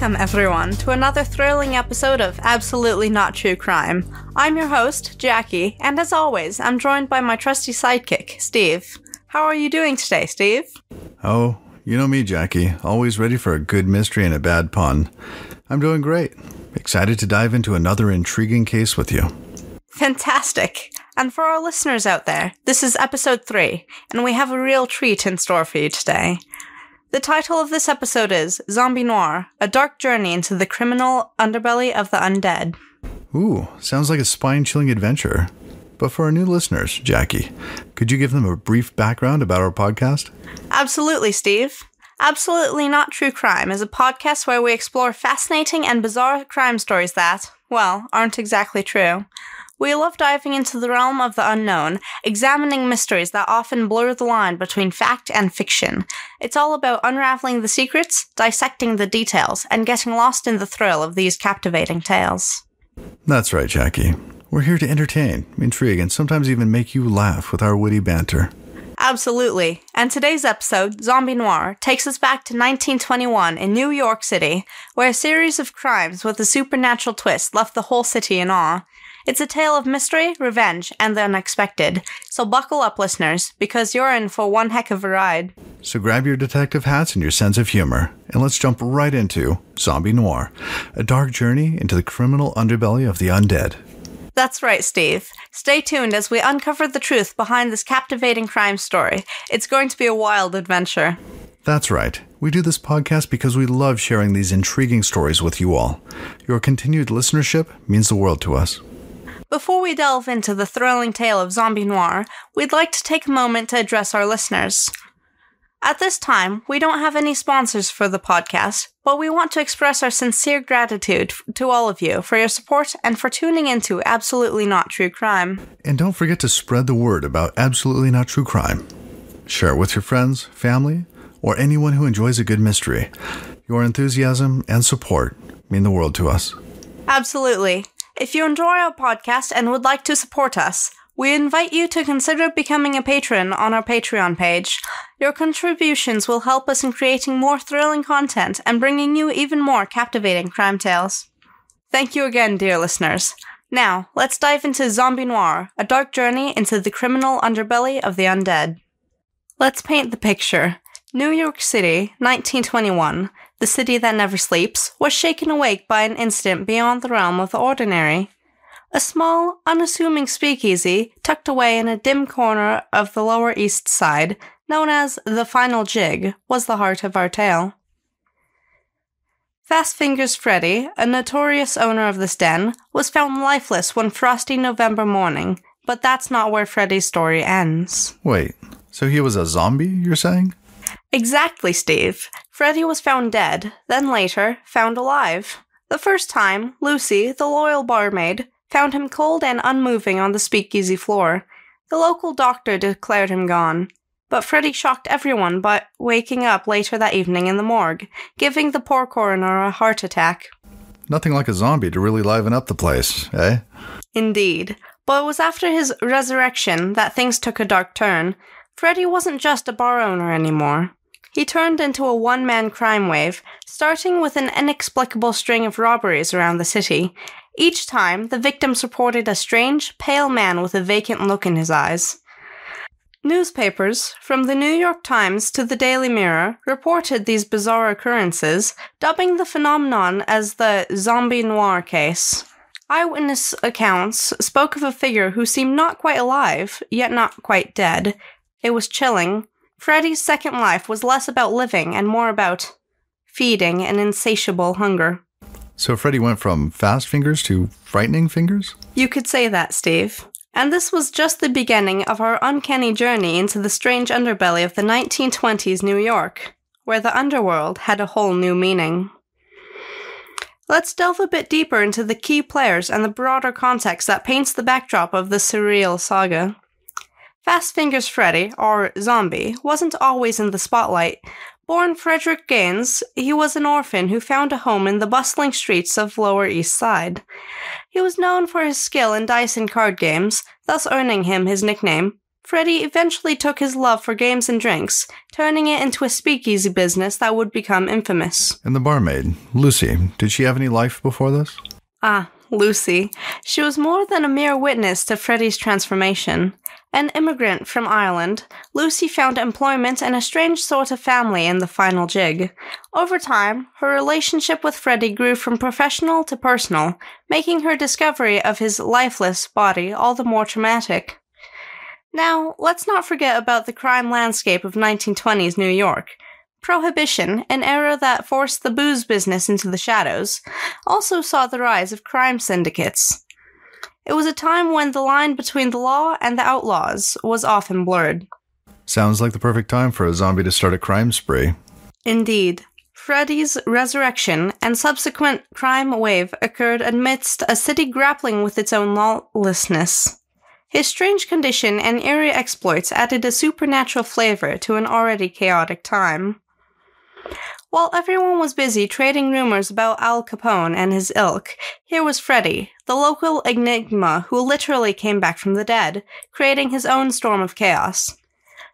Welcome, everyone, to another thrilling episode of Absolutely Not True Crime. I'm your host, Jackie, and as always, I'm joined by my trusty sidekick, Steve. How are you doing today, Steve? Oh, you know me, Jackie, always ready for a good mystery and a bad pun. I'm doing great. Excited to dive into another intriguing case with you. Fantastic. And for our listeners out there, this is episode 3, and we have a real treat in store for you today. The title of this episode is Zombie Noir A Dark Journey into the Criminal Underbelly of the Undead. Ooh, sounds like a spine chilling adventure. But for our new listeners, Jackie, could you give them a brief background about our podcast? Absolutely, Steve. Absolutely Not True Crime is a podcast where we explore fascinating and bizarre crime stories that, well, aren't exactly true. We love diving into the realm of the unknown, examining mysteries that often blur the line between fact and fiction. It's all about unraveling the secrets, dissecting the details, and getting lost in the thrill of these captivating tales. That's right, Jackie. We're here to entertain, intrigue, and sometimes even make you laugh with our witty banter. Absolutely. And today's episode, Zombie Noir, takes us back to 1921 in New York City, where a series of crimes with a supernatural twist left the whole city in awe. It's a tale of mystery, revenge, and the unexpected. So buckle up, listeners, because you're in for one heck of a ride. So grab your detective hats and your sense of humor, and let's jump right into Zombie Noir, a dark journey into the criminal underbelly of the undead. That's right, Steve. Stay tuned as we uncover the truth behind this captivating crime story. It's going to be a wild adventure. That's right. We do this podcast because we love sharing these intriguing stories with you all. Your continued listenership means the world to us. Before we delve into the thrilling tale of Zombie Noir, we'd like to take a moment to address our listeners. At this time, we don't have any sponsors for the podcast, but we want to express our sincere gratitude to all of you for your support and for tuning into Absolutely Not True Crime. And don't forget to spread the word about Absolutely Not True Crime. Share it with your friends, family, or anyone who enjoys a good mystery. Your enthusiasm and support mean the world to us. Absolutely. If you enjoy our podcast and would like to support us, we invite you to consider becoming a patron on our Patreon page. Your contributions will help us in creating more thrilling content and bringing you even more captivating crime tales. Thank you again, dear listeners. Now, let's dive into Zombie Noir, a dark journey into the criminal underbelly of the undead. Let's paint the picture. New York City, 1921, the city that never sleeps, was shaken awake by an incident beyond the realm of the ordinary. A small, unassuming speakeasy tucked away in a dim corner of the Lower East Side, known as the Final Jig, was the heart of our tale. Fast Fingers Freddy, a notorious owner of this den, was found lifeless one frosty November morning, but that's not where Freddy's story ends. Wait, so he was a zombie, you're saying? Exactly, Steve. Freddy was found dead, then later, found alive. The first time, Lucy, the loyal barmaid, found him cold and unmoving on the speakeasy floor. The local doctor declared him gone. But Freddy shocked everyone by waking up later that evening in the morgue, giving the poor coroner a heart attack. Nothing like a zombie to really liven up the place, eh? Indeed. But it was after his resurrection that things took a dark turn. Freddy wasn't just a bar owner anymore. He turned into a one man crime wave, starting with an inexplicable string of robberies around the city. Each time, the victims reported a strange, pale man with a vacant look in his eyes. Newspapers, from the New York Times to the Daily Mirror, reported these bizarre occurrences, dubbing the phenomenon as the zombie noir case. Eyewitness accounts spoke of a figure who seemed not quite alive, yet not quite dead. It was chilling. Freddy's second life was less about living and more about feeding an insatiable hunger. So Freddy went from fast fingers to frightening fingers? You could say that, Steve. And this was just the beginning of our uncanny journey into the strange underbelly of the 1920s New York, where the underworld had a whole new meaning. Let's delve a bit deeper into the key players and the broader context that paints the backdrop of the surreal saga. Fast Fingers Freddy, or Zombie, wasn't always in the spotlight. Born Frederick Gaines, he was an orphan who found a home in the bustling streets of Lower East Side. He was known for his skill in dice and card games, thus earning him his nickname, Freddy eventually took his love for games and drinks, turning it into a speakeasy business that would become infamous. And the barmaid, Lucy, did she have any life before this? Ah, Lucy. She was more than a mere witness to Freddy's transformation. An immigrant from Ireland, Lucy found employment and a strange sort of family in the final jig. Over time, her relationship with Freddy grew from professional to personal, making her discovery of his lifeless body all the more traumatic. Now, let's not forget about the crime landscape of 1920s New York. Prohibition, an era that forced the booze business into the shadows, also saw the rise of crime syndicates. It was a time when the line between the law and the outlaws was often blurred. Sounds like the perfect time for a zombie to start a crime spree. Indeed. Freddy's resurrection and subsequent crime wave occurred amidst a city grappling with its own lawlessness. His strange condition and eerie exploits added a supernatural flavor to an already chaotic time. While everyone was busy trading rumors about Al Capone and his ilk, here was Freddy, the local enigma who literally came back from the dead, creating his own storm of chaos.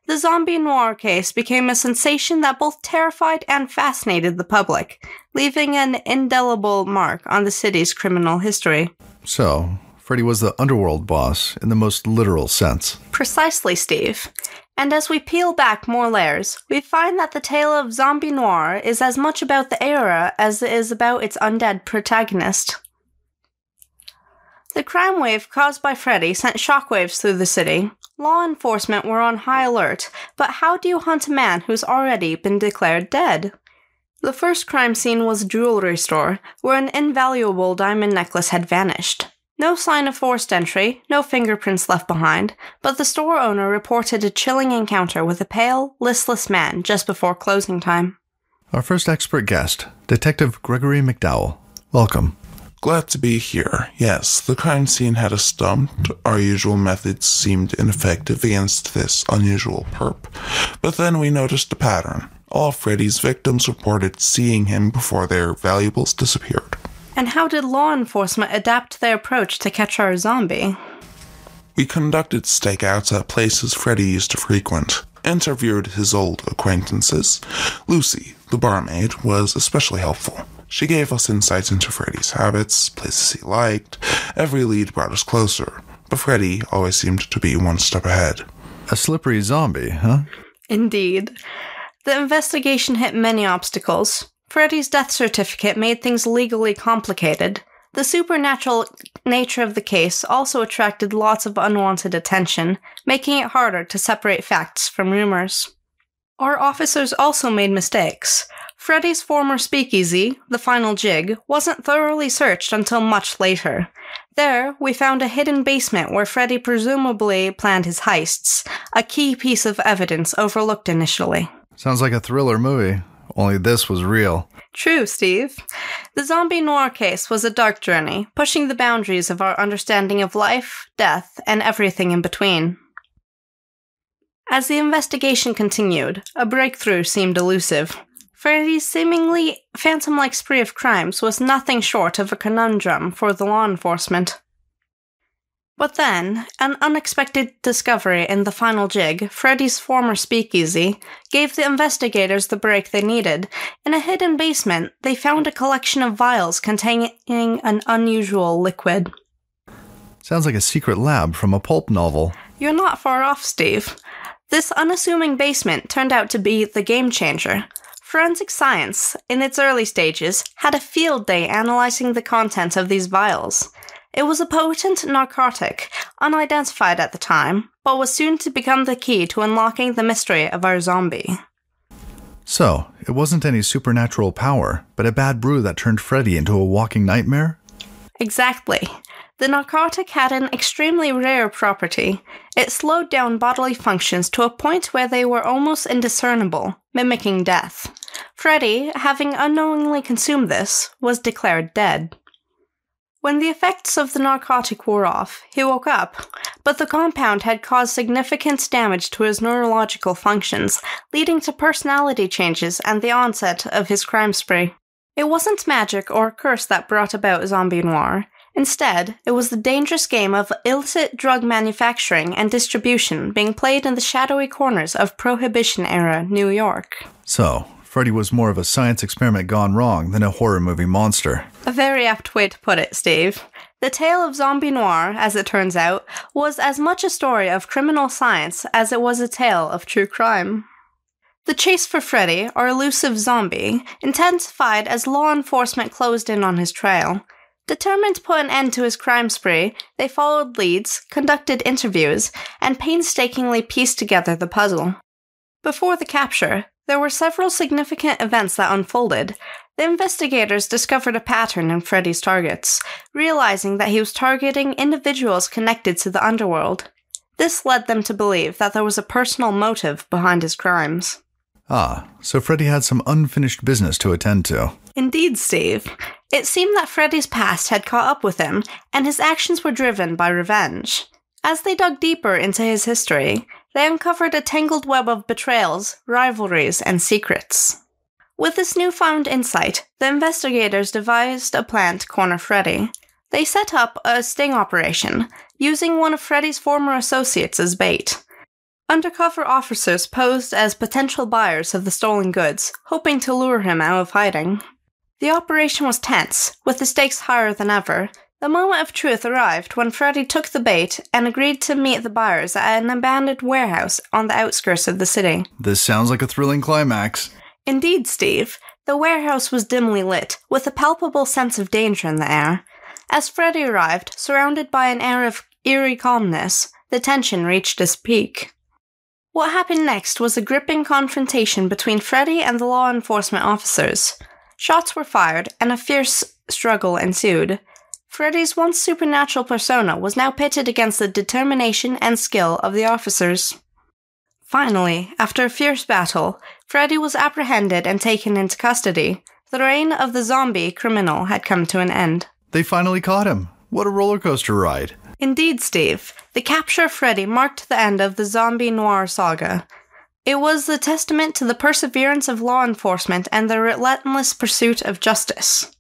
The zombie noir case became a sensation that both terrified and fascinated the public, leaving an indelible mark on the city's criminal history. So, Freddy was the underworld boss in the most literal sense. Precisely, Steve. And as we peel back more layers, we find that the tale of zombie noir is as much about the era as it is about its undead protagonist. The crime wave caused by Freddy sent shockwaves through the city. Law enforcement were on high alert, but how do you hunt a man who's already been declared dead? The first crime scene was a jewelry store, where an invaluable diamond necklace had vanished. No sign of forced entry, no fingerprints left behind, but the store owner reported a chilling encounter with a pale, listless man just before closing time. Our first expert guest, Detective Gregory McDowell. Welcome. Glad to be here. Yes, the crime scene had us stumped. Our usual methods seemed ineffective against this unusual perp. But then we noticed a pattern. All Freddy's victims reported seeing him before their valuables disappeared. And how did law enforcement adapt their approach to catch our zombie? We conducted stakeouts at places Freddy used to frequent, interviewed his old acquaintances. Lucy, the barmaid, was especially helpful. She gave us insights into Freddy's habits, places he liked. Every lead brought us closer, but Freddy always seemed to be one step ahead. A slippery zombie, huh? Indeed. The investigation hit many obstacles. Freddy's death certificate made things legally complicated. The supernatural nature of the case also attracted lots of unwanted attention, making it harder to separate facts from rumors. Our officers also made mistakes. Freddy's former speakeasy, the final jig, wasn't thoroughly searched until much later. There, we found a hidden basement where Freddy presumably planned his heists, a key piece of evidence overlooked initially. Sounds like a thriller movie. Only this was real. True, Steve. The zombie noir case was a dark journey, pushing the boundaries of our understanding of life, death, and everything in between. As the investigation continued, a breakthrough seemed elusive. Freddy's seemingly phantom like spree of crimes was nothing short of a conundrum for the law enforcement. But then, an unexpected discovery in the final jig, Freddy's former speakeasy, gave the investigators the break they needed. In a hidden basement, they found a collection of vials containing an unusual liquid. Sounds like a secret lab from a pulp novel. You're not far off, Steve. This unassuming basement turned out to be the game changer. Forensic science, in its early stages, had a field day analyzing the contents of these vials. It was a potent narcotic, unidentified at the time, but was soon to become the key to unlocking the mystery of our zombie. So, it wasn't any supernatural power, but a bad brew that turned Freddy into a walking nightmare? Exactly. The narcotic had an extremely rare property. It slowed down bodily functions to a point where they were almost indiscernible, mimicking death. Freddy, having unknowingly consumed this, was declared dead. When the effects of the narcotic wore off, he woke up, but the compound had caused significant damage to his neurological functions, leading to personality changes and the onset of his crime spree. It wasn't magic or a curse that brought about zombie noir. Instead, it was the dangerous game of illicit drug manufacturing and distribution being played in the shadowy corners of Prohibition era New York. So, Freddy was more of a science experiment gone wrong than a horror movie monster. A very apt way to put it, Steve. The tale of Zombie Noir, as it turns out, was as much a story of criminal science as it was a tale of true crime. The chase for Freddy, our elusive zombie, intensified as law enforcement closed in on his trail. Determined to put an end to his crime spree, they followed leads, conducted interviews, and painstakingly pieced together the puzzle. Before the capture, there were several significant events that unfolded. The investigators discovered a pattern in Freddy's targets, realizing that he was targeting individuals connected to the underworld. This led them to believe that there was a personal motive behind his crimes. Ah, so Freddy had some unfinished business to attend to. Indeed, Steve. It seemed that Freddy's past had caught up with him, and his actions were driven by revenge. As they dug deeper into his history, they uncovered a tangled web of betrayals, rivalries, and secrets. With this newfound insight, the investigators devised a plan to corner Freddy. They set up a sting operation, using one of Freddy's former associates as bait. Undercover officers posed as potential buyers of the stolen goods, hoping to lure him out of hiding. The operation was tense, with the stakes higher than ever. The moment of truth arrived when Freddy took the bait and agreed to meet the buyers at an abandoned warehouse on the outskirts of the city. This sounds like a thrilling climax. Indeed, Steve. The warehouse was dimly lit, with a palpable sense of danger in the air. As Freddy arrived, surrounded by an air of eerie calmness, the tension reached its peak. What happened next was a gripping confrontation between Freddy and the law enforcement officers. Shots were fired, and a fierce struggle ensued. Freddy's once supernatural persona was now pitted against the determination and skill of the officers. Finally, after a fierce battle, Freddy was apprehended and taken into custody. The reign of the zombie criminal had come to an end. They finally caught him. What a roller coaster ride. Indeed, Steve. The capture of Freddy marked the end of the zombie noir saga. It was a testament to the perseverance of law enforcement and the relentless pursuit of justice.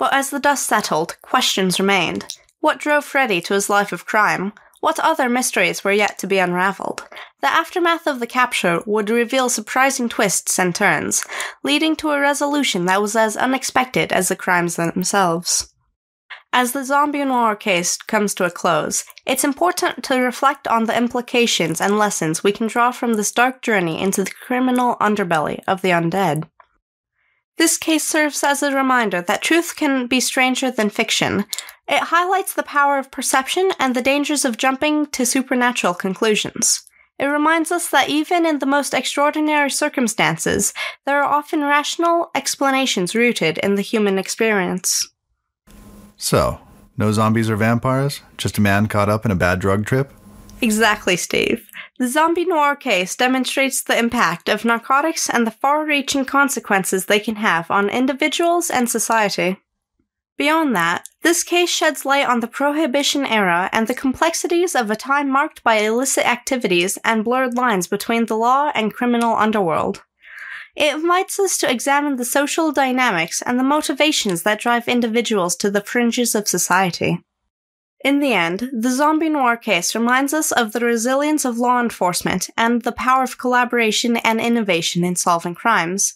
But as the dust settled, questions remained. What drove Freddy to his life of crime? What other mysteries were yet to be unraveled? The aftermath of the capture would reveal surprising twists and turns, leading to a resolution that was as unexpected as the crimes themselves. As the zombie noir case comes to a close, it's important to reflect on the implications and lessons we can draw from this dark journey into the criminal underbelly of the undead. This case serves as a reminder that truth can be stranger than fiction. It highlights the power of perception and the dangers of jumping to supernatural conclusions. It reminds us that even in the most extraordinary circumstances, there are often rational explanations rooted in the human experience. So, no zombies or vampires? Just a man caught up in a bad drug trip? Exactly, Steve. The zombie noir case demonstrates the impact of narcotics and the far reaching consequences they can have on individuals and society. Beyond that, this case sheds light on the Prohibition era and the complexities of a time marked by illicit activities and blurred lines between the law and criminal underworld. It invites us to examine the social dynamics and the motivations that drive individuals to the fringes of society. In the end, the zombie noir case reminds us of the resilience of law enforcement and the power of collaboration and innovation in solving crimes.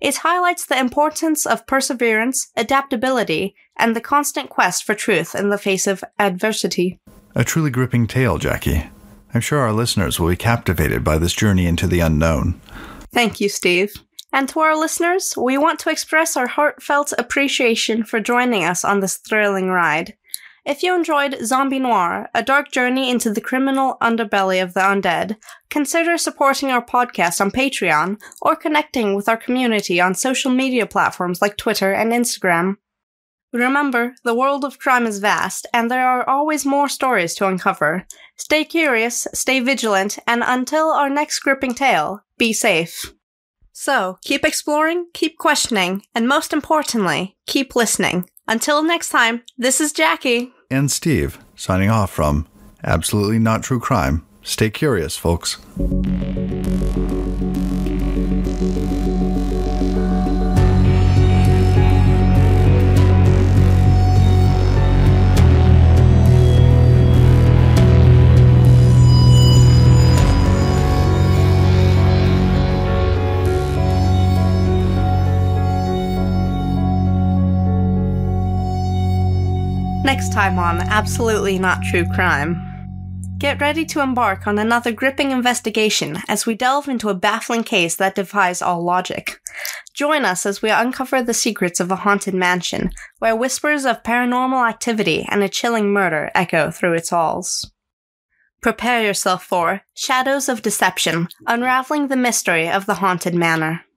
It highlights the importance of perseverance, adaptability, and the constant quest for truth in the face of adversity. A truly gripping tale, Jackie. I'm sure our listeners will be captivated by this journey into the unknown. Thank you, Steve. And to our listeners, we want to express our heartfelt appreciation for joining us on this thrilling ride. If you enjoyed Zombie Noir, a dark journey into the criminal underbelly of the undead, consider supporting our podcast on Patreon or connecting with our community on social media platforms like Twitter and Instagram. Remember, the world of crime is vast, and there are always more stories to uncover. Stay curious, stay vigilant, and until our next gripping tale, be safe. So, keep exploring, keep questioning, and most importantly, keep listening. Until next time, this is Jackie. And Steve, signing off from Absolutely Not True Crime. Stay curious, folks. Next time on Absolutely Not True Crime. Get ready to embark on another gripping investigation as we delve into a baffling case that defies all logic. Join us as we uncover the secrets of a haunted mansion, where whispers of paranormal activity and a chilling murder echo through its halls. Prepare yourself for Shadows of Deception, unraveling the mystery of the haunted manor.